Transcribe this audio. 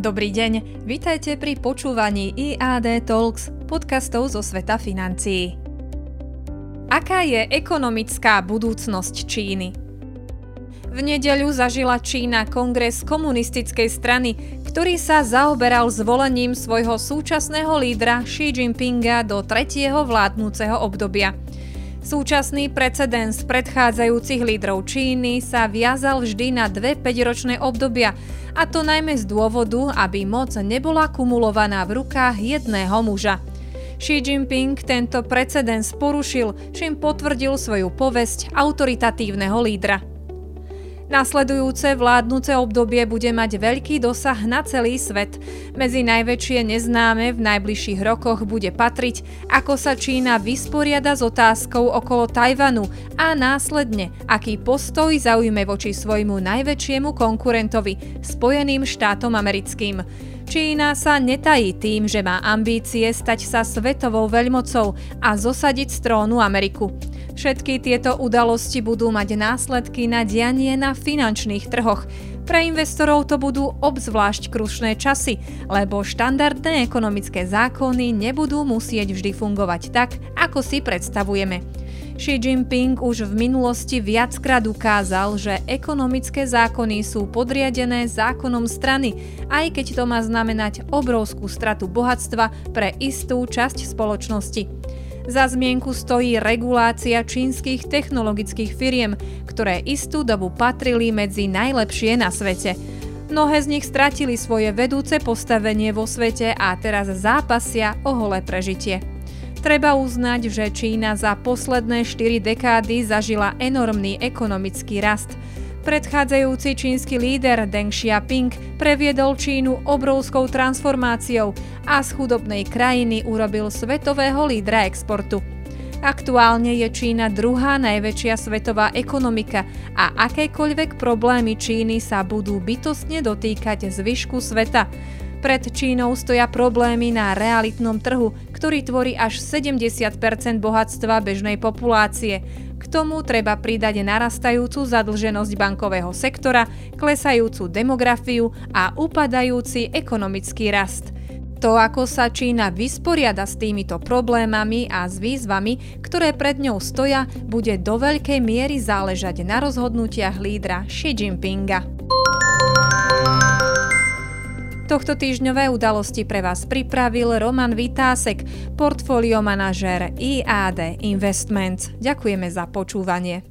Dobrý deň, vitajte pri počúvaní IAD Talks, podcastov zo sveta financií. Aká je ekonomická budúcnosť Číny? V nedeľu zažila Čína kongres komunistickej strany, ktorý sa zaoberal zvolením svojho súčasného lídra Xi Jinpinga do tretieho vládnúceho obdobia – Súčasný precedens predchádzajúcich lídrov Číny sa viazal vždy na dve 5-ročné obdobia, a to najmä z dôvodu, aby moc nebola kumulovaná v rukách jedného muža. Xi Jinping tento precedens porušil, čím potvrdil svoju povesť autoritatívneho lídra. Nasledujúce vládnuce obdobie bude mať veľký dosah na celý svet. Medzi najväčšie neznáme v najbližších rokoch bude patriť, ako sa Čína vysporiada s otázkou okolo Tajvanu a následne, aký postoj zaujme voči svojmu najväčšiemu konkurentovi, Spojeným štátom americkým. Čína sa netají tým, že má ambície stať sa svetovou veľmocou a zosadiť z trónu Ameriku. Všetky tieto udalosti budú mať následky na dianie na finančných trhoch. Pre investorov to budú obzvlášť krušné časy, lebo štandardné ekonomické zákony nebudú musieť vždy fungovať tak, ako si predstavujeme. Xi Jinping už v minulosti viackrát ukázal, že ekonomické zákony sú podriadené zákonom strany, aj keď to má znamenať obrovskú stratu bohatstva pre istú časť spoločnosti. Za zmienku stojí regulácia čínskych technologických firiem, ktoré istú dobu patrili medzi najlepšie na svete. Mnohé z nich stratili svoje vedúce postavenie vo svete a teraz zápasia o holé prežitie. Treba uznať, že Čína za posledné 4 dekády zažila enormný ekonomický rast – Predchádzajúci čínsky líder Deng Xiaoping previedol Čínu obrovskou transformáciou a z chudobnej krajiny urobil svetového lídra exportu. Aktuálne je Čína druhá najväčšia svetová ekonomika a akékoľvek problémy Číny sa budú bytostne dotýkať zvyšku sveta. Pred Čínou stoja problémy na realitnom trhu, ktorý tvorí až 70% bohatstva bežnej populácie tomu treba pridať narastajúcu zadlženosť bankového sektora, klesajúcu demografiu a upadajúci ekonomický rast. To, ako sa Čína vysporiada s týmito problémami a s výzvami, ktoré pred ňou stoja, bude do veľkej miery záležať na rozhodnutiach lídra Xi Jinpinga. Tohto týždňové udalosti pre vás pripravil Roman Vitásek, portfólio manažér IAD Investments. Ďakujeme za počúvanie.